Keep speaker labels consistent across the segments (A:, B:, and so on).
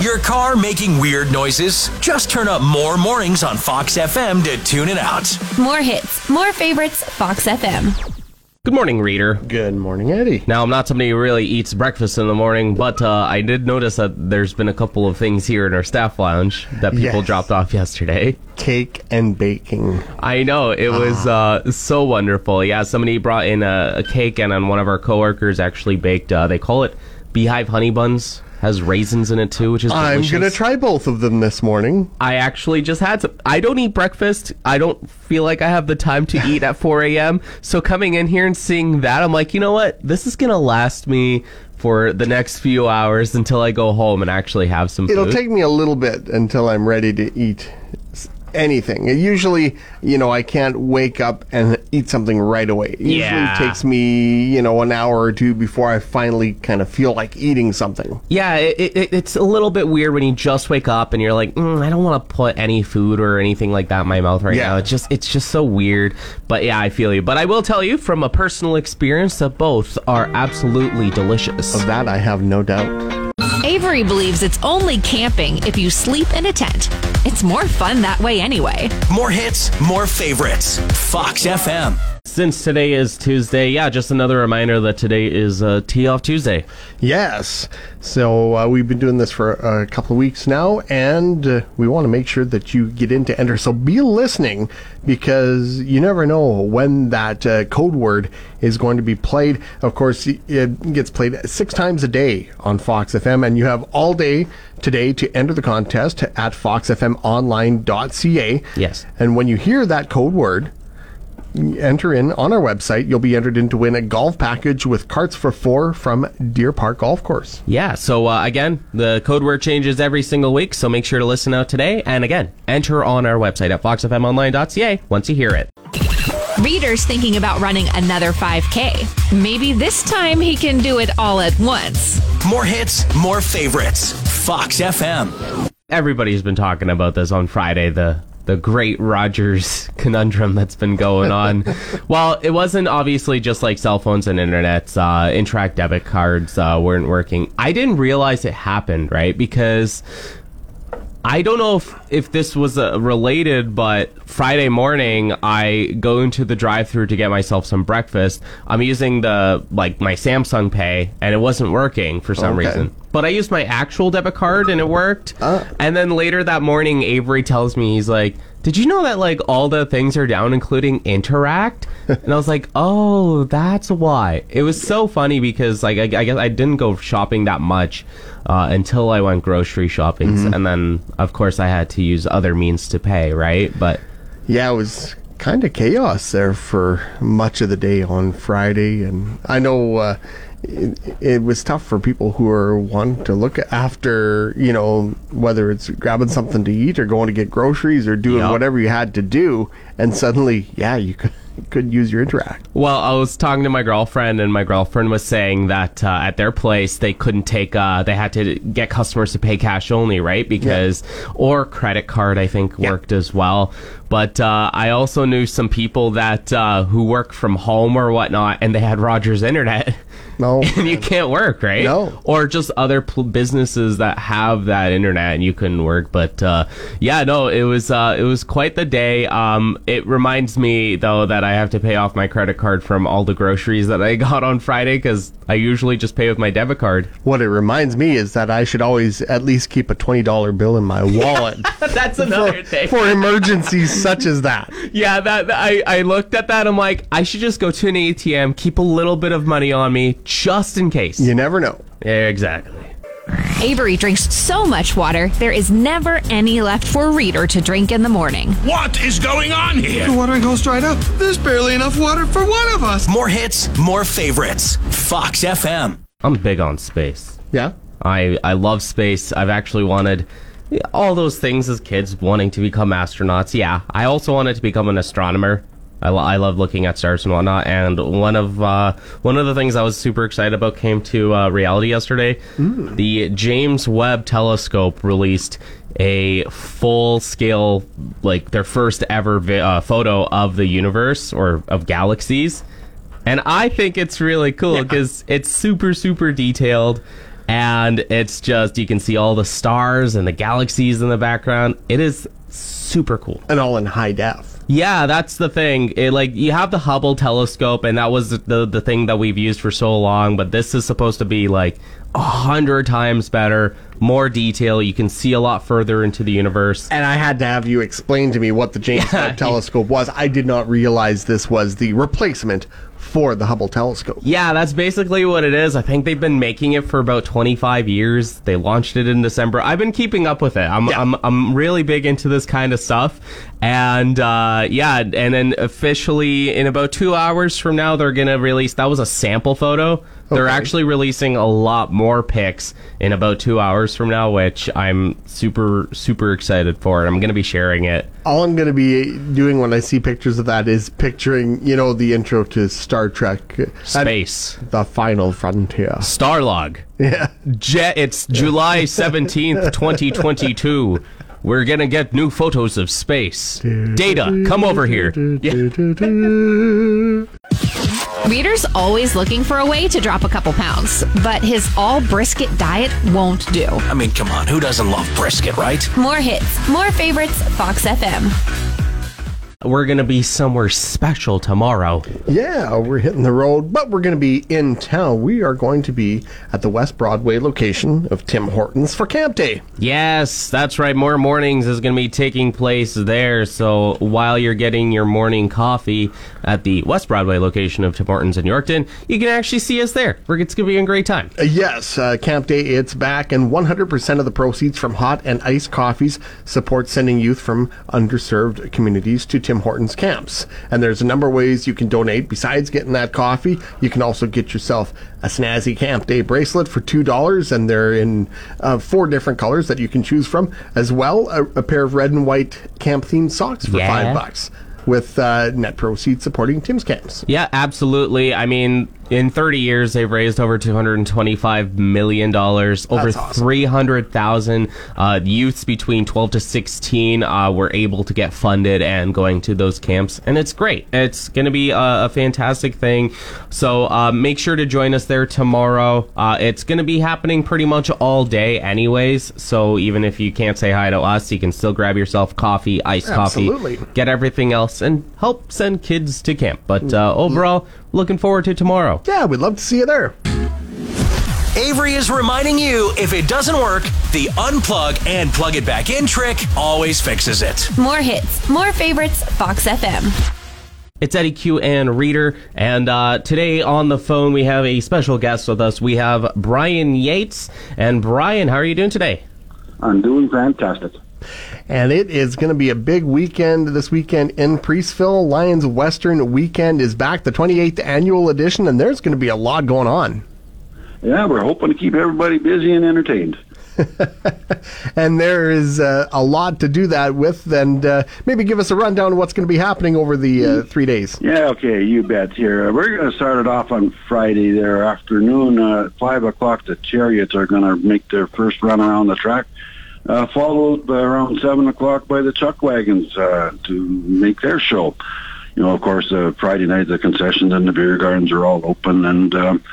A: Your car making weird noises? Just turn up more mornings on Fox FM to tune it out.
B: More hits, more favorites, Fox FM.
C: Good morning, reader.
D: Good morning, Eddie.
C: Now, I'm not somebody who really eats breakfast in the morning, but uh, I did notice that there's been a couple of things here in our staff lounge that people
D: Yes.
C: dropped off yesterday.
D: Cake and baking.
C: I know it was uh, so wonderful. Yeah, somebody brought in a, a cake, and then one of our coworkers actually baked. Uh, they call it beehive honey buns. Has raisins in it too, which is
D: I'm
C: delicious.
D: gonna try both of them this morning.
C: I actually just had some. I don't eat breakfast. I don't feel like I have the time to eat at 4 a.m. So coming in here and seeing that, I'm like, you know what? This is gonna last me for the next few hours until I go home and actually have some
D: It'll
C: food.
D: take me a little bit until I'm ready to eat anything. It usually, you know, I can't wake up and eat something right away. It
C: Yeah.
D: usually takes me, you know, an hour or two before I finally kind of feel like eating something.
C: yeah, it, it, it's a little bit weird when you just wake up and you're like, mm, I don't want to put any food or anything like that in my mouth right
D: Yeah.
C: now. It's just, it's just so weird. But yeah, I feel you. But I will tell you from a personal experience that both are absolutely delicious.
D: Of that, I have no doubt.
B: Avery believes it's only camping if you sleep in a tent. It's more fun that way anyway.
A: More hits, more favorites. Fox FM.
C: Since today is Tuesday, yeah, just another reminder that today is uh, Tee Off Tuesday.
D: Yes. So uh, we've been doing this for a couple of weeks now, and uh, we want to make sure that you get in to enter. So be listening because you never know when that uh, code word is going to be played. Of course, it gets played six times a day on Fox FM, and you have all day today to enter the contest at foxfmonline.ca.
C: Yes.
D: And when you hear that code word, enter in on our website. You'll be entered in to win a golf package with carts for four from Deer Park Golf Course.
C: Yeah, so uh, again, the code word changes every single week, so make sure to listen out today. And again, enter on our website at foxfmonline.ca once you hear it.
B: Reader's thinking about running another 5K. Maybe this time he can do it all at once.
A: More hits, more favorites. Fox FM.
C: Everybody's been talking about this on Friday, the the great Rogers conundrum that's been going on. well, it wasn't obviously just like cell phones and internets. Uh, Interac debit cards uh, weren't working. I didn't realize it happened, right? Because I don't know if, if this was uh, related, but Friday morning I go into the drive-through to get myself some breakfast. I'm using the like my Samsung Pay, and it wasn't working for some
D: Okay.
C: reason. But I used my actual debit card, and it worked. And then later that morning, Avery tells me he's like, "Did you know that like all the things are down, including Interac?" and I was like, "Oh, that's why." It was so funny because like I, I guess I didn't go shopping that much uh, until I went grocery shopping, and then of course I had to use other means to pay, right? But
D: Yeah, it was kind of chaos there for much of the day on Friday, and I know uh, it, it was tough for people who are wanting to look after, you know, whether it's grabbing something to eat or going to get groceries or doing
C: Yep.
D: whatever you had to do, and suddenly, yeah, you could couldn't use your interac.
C: Well, I was talking to my girlfriend, and my girlfriend was saying that uh, at their place they couldn't take, uh, they had to get customers to pay cash only, right? Because or credit card, I think
D: Yeah.
C: worked as well. But uh, I also knew some people that uh, who work from home or whatnot, and they had Rogers Internet.
D: No.
C: and you can't work, right?
D: No.
C: Or just other pl- businesses that have that internet and you couldn't work. But uh, yeah, no, it was uh, it was quite the day. Um, it reminds me though that I have to pay off my credit card from all the groceries that I got on Friday because I usually just pay with my debit card.
D: What it reminds me is that I should always at least keep a $20 bill in my wallet
C: That's another thing.
D: for emergencies such as that.
C: Yeah, that I, I looked at that. I'm like, I should just go to an ATM, keep a little bit of money on me just in case.
D: You never know.
C: Yeah, exactly.
B: Avery drinks so much water, there is never any left for Reader to drink in the morning.
A: What is going on here?
E: The watering hole's dried up. There's barely enough water for one of us.
A: More hits, more favorites. Fox FM.
C: I'm big on space.
D: Yeah.
C: I I love space. I've actually wanted all those things as kids, wanting to become astronauts. Yeah, I also wanted to become an astronomer. I, lo- I love looking at stars and whatnot. And one of uh, one of the things I was super excited about came to uh, reality yesterday. The James Webb Telescope released a full scale, like their first ever vi- uh, photo of the universe or of galaxies. And I think it's really cool because it's super, super detailed. And it's just, you can see all the stars and the galaxies in the background. It is super cool.
D: And all in high def.
C: Yeah, that's the thing. It, like you have the Hubble telescope, and that was the the thing that we've used for so long. But this is supposed to be like a hundred times better, more detail. You can see a lot further into the universe.
D: And I had to have you explain to me what the James. Webb Telescope was. I did not realize this was the replacement for the Hubble Telescope.
C: Yeah, that's basically what it is. I think they've been making it for about 25 years. They launched it in December. I've been keeping up with it. I'm
D: Yeah.
C: I'm I'm really big into this kind of stuff. And uh, yeah, and then officially in about 2 hours from now they're going to release that was a sample photo. They're
D: Okay.
C: actually releasing a lot more pics in about 2 hours from now, which I'm super super excited for. And I'm going to be sharing it.
D: All I'm going to be doing when I see pictures of that is picturing, you know, the intro to Star Trek.
C: Space.
D: The Final Frontier.
C: Starlog.
D: Yeah.
C: Jet, it's July 17th, 2022. We're gonna get new photos of space. Data, come over here. Yeah.
B: Reader's always looking for a way to drop a couple pounds, but his all brisket diet won't do.
A: I mean, come on, who doesn't love brisket, right?
B: More hits, more favorites, Fox FM.
C: We're gonna be somewhere special tomorrow.
D: Yeah, we're hitting the road, but we're going to be in town. We are going to be at the West Broadway location of Tim Hortons for Camp Day.
C: Yes, that's right. More mornings is gonna be taking place there. So while you're getting your morning coffee at the West Broadway location of Tim Hortons in Yorkton, you can actually see us there. It's gonna be a great time.
D: Uh, Yes, uh, Camp Day, it's back, and 100% of the proceeds from hot and iced coffees support sending youth from underserved communities to Tim Hortons camps. And there's a number of ways you can donate. Besides getting that coffee, you can also get yourself a snazzy Camp Day bracelet for $2, and they're in uh, four different colors that you can choose from, as well a, a pair of red and white camp themed socks for
C: Yeah.
D: five bucks. With uh, net proceeds supporting Tim's camps.
C: Yeah, absolutely. I mean, in 30 years, they've raised over 225 million dollars. Over
D: awesome.
C: 300,000 uh, youths between 12 to 16 uh, were able to get funded and going to those camps, and it's great. It's going to be a, a fantastic thing. So uh, make sure to join us there tomorrow. Uh, it's going to be happening pretty much all day, anyways. So even if you can't say hi to us, you can still grab yourself coffee, iced
D: Absolutely.
C: coffee, get everything else, and help send kids to camp. But uh, overall, looking forward to tomorrow.
D: Yeah, we'd love to see you there.
A: Avery is reminding you if it doesn't work, the unplug and plug it back in trick always fixes it.
B: More hits, more favorites, Fox FM.
C: It's Eddie Q and Reader, and uh, today on the phone we have a special guest with us. We have Brian Yates, and Brian, how are you doing today?
F: I'm doing fantastic.
D: And it is going to be a big weekend this weekend in Preeceville. Lions Western Weekend is back, the 28th annual edition, and there's going to be a lot going on.
F: Yeah, we're hoping to keep everybody busy and entertained.
D: And there is uh, a lot to do that with, and uh, maybe give us a rundown of what's going to be happening over the uh, three days.
F: Yeah, okay, you bet. Here, we're going to start it off on Friday there afternoon. Uh, at five o'clock, the chariots are going to make their first run around the track. Uh, followed by around 7 o'clock by the Chuck Wagons uh, to make their show. You know, of course, uh, Friday night the concessions and the beer gardens are all open, and um,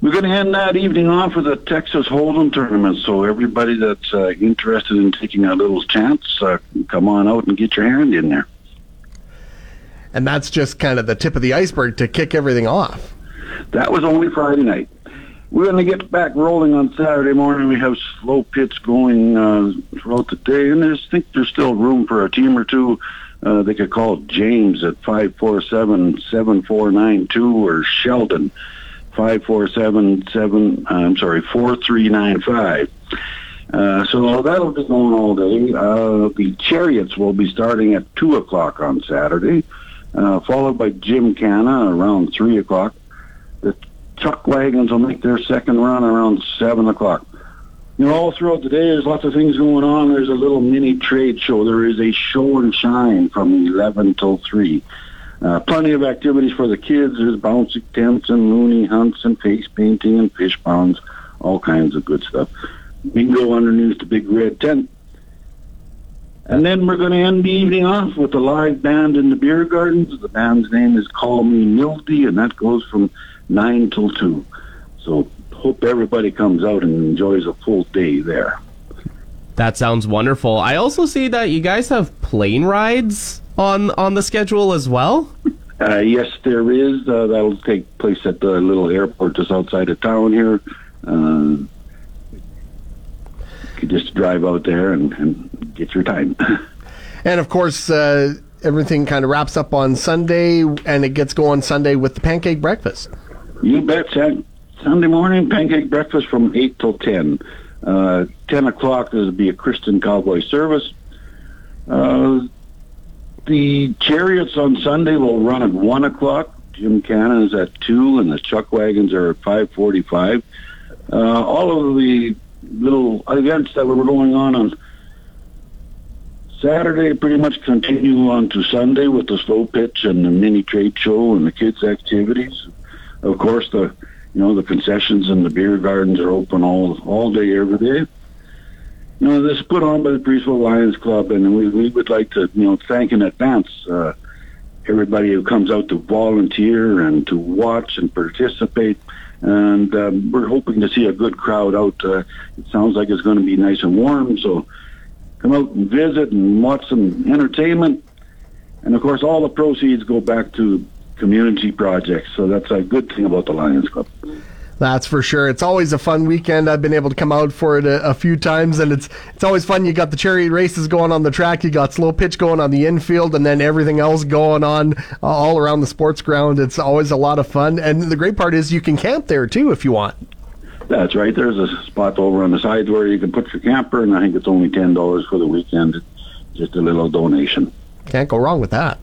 F: we're going to end that evening off with a Texas Hold'em tournament. So everybody that's uh, interested in taking a little chance, uh, come on out and get your hand in there.
D: And that's just kind of the tip of the iceberg to kick everything off.
F: That was only Friday night. We're going to get back rolling on Saturday morning. We have slow pitch going uh, throughout the day, and I think there's still room for a team or two. Uh, they could call James at 547-7492 or Sheldon 547-7, I'm sorry, 4395. Uh, so that'll be going all day. Uh, the chariots will be starting at 2 o'clock on Saturday, uh, followed by gymkhana around 3 o'clock. Chuck wagons will make their second run around 7 o'clock. You know, all throughout the day, there's lots of things going on. There's a little mini trade show. There is a show and shine from 11 till 3. Uh, plenty of activities for the kids. There's bouncing tents and loonie hunts and face painting and fish ponds, all kinds of good stuff. Bingo underneath the big red tent. And then we're going to end the evening off with a live band in the beer gardens. The band's name is Call Me Mildy, and that goes from 9 till 2. So hope everybody comes out and enjoys a full day there.
C: That sounds wonderful. I also see that you guys have plane rides on on the schedule as well.
F: Uh, yes, there is. Uh, that'll take place at the little airport just outside of town here. Uh, you could just drive out there and, and get your time.
D: And of course, uh, everything kind of wraps up on Sunday, and it gets going Sunday with the pancake breakfast.
F: You bet. Sun- Sunday morning, pancake breakfast from 8 till 10. Uh, 10 o'clock, there'll be a Christian cowboy service. Uh, the chariots on Sunday will run at 1 o'clock. gymkhana is at 2, and the chuck wagons are at 545. Uh, all of the little events that were going on on Saturday pretty much continue on to Sunday with the slow pitch and the mini trade show and the kids' activities. Of course, the you know the concessions and the beer gardens are open all all day every day. You know this is put on by the Preeceville Lions Club, and we we would like to you know thank in advance uh, everybody who comes out to volunteer and to watch and participate. And um, we're hoping to see a good crowd out. Uh, it sounds like it's going to be nice and warm, so come out and visit and watch some entertainment. And of course, all the proceeds go back to community projects. So that's a good thing about the Lions Club.
D: That's for sure. It's always a fun weekend. I've been able to come out for it a, a, few times, and it's it's always fun. You got the chariot races going on the track, you got slow pitch going on the infield, and then everything else going on uh, all around the sports ground. It's always a lot of fun, and the great part is you can camp there too if you want.
F: That's right. There's a spot over on the side where you can put your camper, and I think it's only ten dollars for the weekend. It's just a little donation.
D: Can't go wrong with that.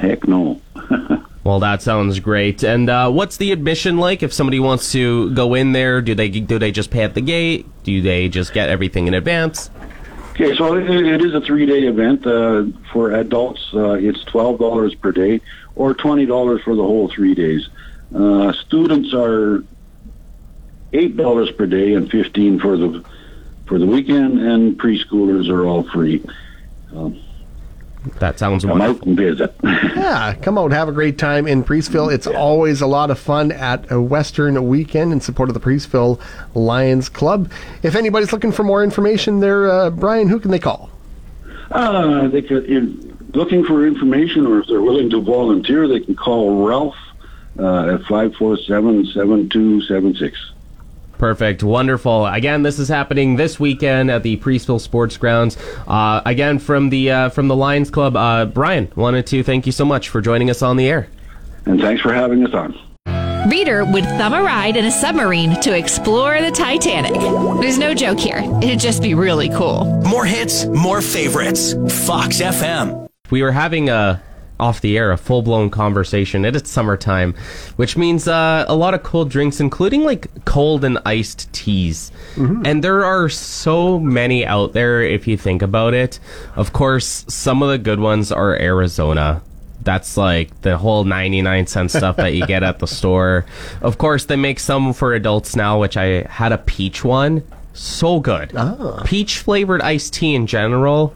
F: Heck no.
C: Well, that sounds great. And uh, what's the admission like if somebody wants to go in there? Do they do they just pay at the gate? Do they just get everything in advance?
F: Okay, so it, it is a three-day event. Uh, for adults, uh, it's twelve dollars per day, or twenty dollars for the whole three days. Uh, students are eight dollars per day and fifteen for the for the weekend, and preschoolers are all free. Um,
C: that sounds
F: come
C: wonderful.
F: out and visit.
D: yeah, come out, have a great time in Preeceville. It's yeah. always a lot of fun at a Western weekend in support of the Preeceville Lions Club. If anybody's looking for more information there, uh, Brian, who can they call?
F: Uh, they could, if looking for information, or if they're willing to volunteer, they can call Ralph uh, at five four seven seven two seven six.
C: Perfect. Wonderful. Again, this is happening this weekend at the Preeceville Sports Grounds. Uh, again, from the uh, from the Lions Club, uh, Brian wanted to thank you so much for joining us on the air.
F: And thanks for having us on.
B: Reader would thumb a ride in a submarine to explore the Titanic. There's no joke here. It'd just be really cool.
A: More hits, more favorites. Fox FM.
C: We were having a off the air a full blown conversation. It is summertime, which means uh, a lot of cold drinks, including like cold and iced teas. Mm-hmm. And there are so many out there if you think about it. Of course, some of the good ones are Arizona. That's like the whole 99 cent stuff that you get at the store. Of course, they make some for adults now, which I had a peach one so good.
D: Ah.
C: Peach flavored iced tea in general,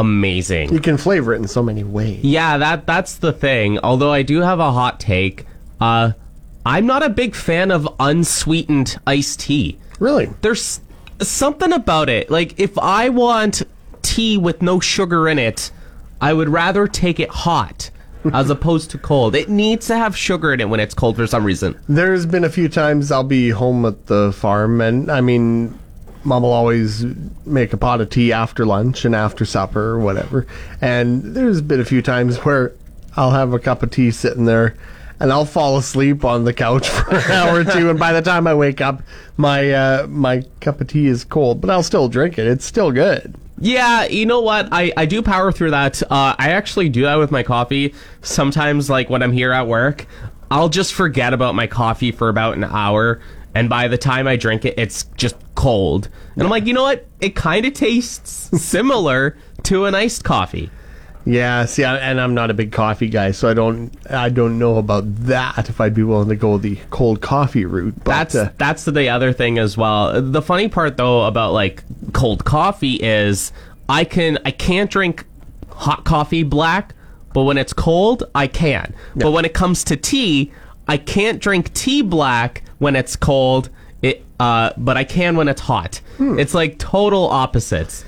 C: amazing.
D: You can flavor it in so many ways.
C: Yeah, that that's the thing. Although I do have a hot take. Uh, I'm not a big fan of unsweetened iced tea.
D: Really?
C: There's something about it. Like if I want tea with no sugar in it, I would rather take it hot as opposed to cold. It needs to have sugar in it when it's cold for some reason.
D: There's been a few times I'll be home at the farm, and I mean, mom will always make a pot of tea after lunch and after supper or whatever. And there's been a few times where I'll have a cup of tea sitting there. And I'll fall asleep on the couch for an hour or two, and by the time I wake up, my uh, my cup of tea is cold. But I'll still drink it; it's still good.
C: Yeah, you know what? I, I do power through that. Uh, I actually do that with my coffee. Sometimes, like when I'm here at work, I'll just forget about my coffee for about an hour. And by the time I drink it, it's just cold. And I'm like, you know what? It kind of tastes similar to an iced coffee.
D: Yeah, see, I, and I'm not a big coffee guy, so I don't I don't know about that. If I'd be willing to go the cold coffee route, but
C: That's
D: uh,
C: that's the other thing as well. The funny part though about like cold coffee is I can I can't drink hot coffee black, but when it's cold, I can. But when it comes to tea, I can't drink tea black when it's cold. It uh but I can when it's hot.
D: Hmm.
C: It's like total opposites.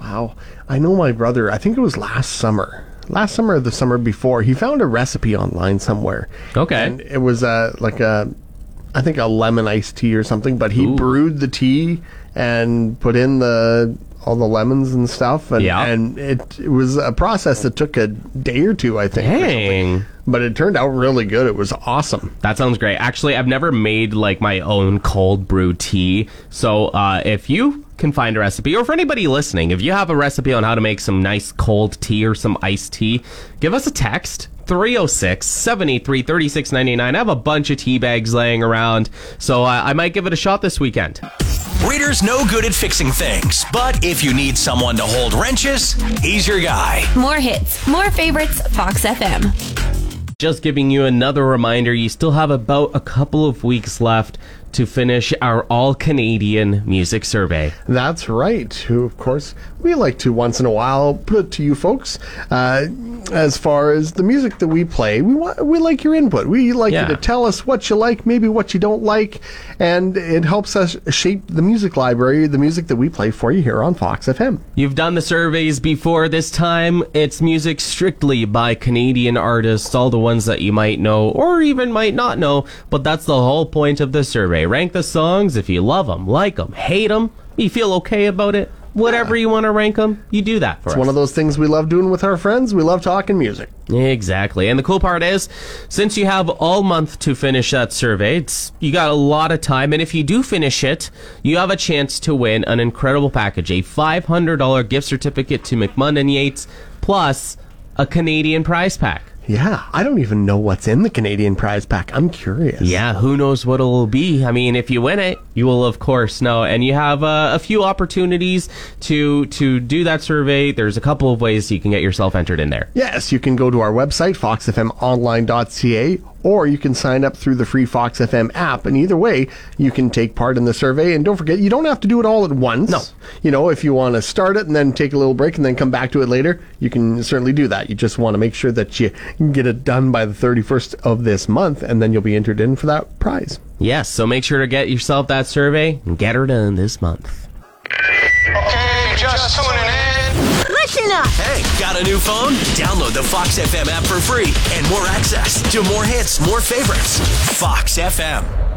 D: Wow. I know my brother, I think it was last summer. Last summer or the summer before, he found a recipe online somewhere.
C: Okay.
D: And it was uh, like a, I think a lemon iced tea or something, but he brewed the tea and put in the all the lemons and stuff. And,
C: Yeah.
D: and it, it was a process that took a day or two, I think.
C: Dang.
D: But it turned out really good. It was awesome.
C: That sounds great. Actually, I've never made like my own cold brew tea. So uh, if you can find a recipe, or for anybody listening, if you have a recipe on how to make some nice cold tea or some iced tea, give us a text. 306 783 3699. I have a bunch of tea bags laying around, so uh, I might give it a shot this weekend.
A: Reader's no good at fixing things, but if you need someone to hold wrenches, he's your guy.
G: More hits, more favorites, Fox FM.
C: Just giving you another reminder you still have about a couple of weeks left to finish our all Canadian music survey.
D: That's right. Who, of course, we like to once in a while put it to you folks. Uh, as far as the music that we play, we want we like your input. We like
C: Yeah.
D: you to tell us what you like, maybe what you don't like, and it helps us shape the music library, the music that we play for you here on Fox FM.
C: You've done the surveys before. This time, it's music strictly by Canadian artists, all the ones that you might know or even might not know. But that's the whole point of the survey. Rank the songs if you love them, like them, hate them, you feel okay about it. Whatever you want to rank them, you do that for us.
D: It's one of those things we love doing with our friends. We love talking music.
C: Exactly. And the cool part is, since you have all month to finish that survey, it's, you got a lot of time. And if you do finish it, you have a chance to win an incredible package a $500 gift certificate to McMunn and Yates, plus a Canadian prize pack.
D: Yeah, I don't even know what's in the Canadian prize pack. I'm curious.
C: Yeah, who knows what it'll be? I mean, if you win it, you will of course know. And you have uh, a few opportunities to to do that survey. There's a couple of ways you can get yourself entered in there.
D: Yes, you can go to our website, foxfmonline.ca, or you can sign up through the free Fox FM app. And either way, you can take part in the survey. And don't forget, you don't have to do it all at once.
C: No.
D: You know, if you want to start it and then take a little break and then come back to it later, you can certainly do that. You just want to make sure that you get it done by the 31st of this month, and then you'll be entered in for that prize.
C: Yes, so make sure to get yourself that survey and get her done this month.
E: Okay, just tuning in.
A: Hey, got a new phone? Download the Fox FM app for free and more access to more hits, more favorites. Fox FM.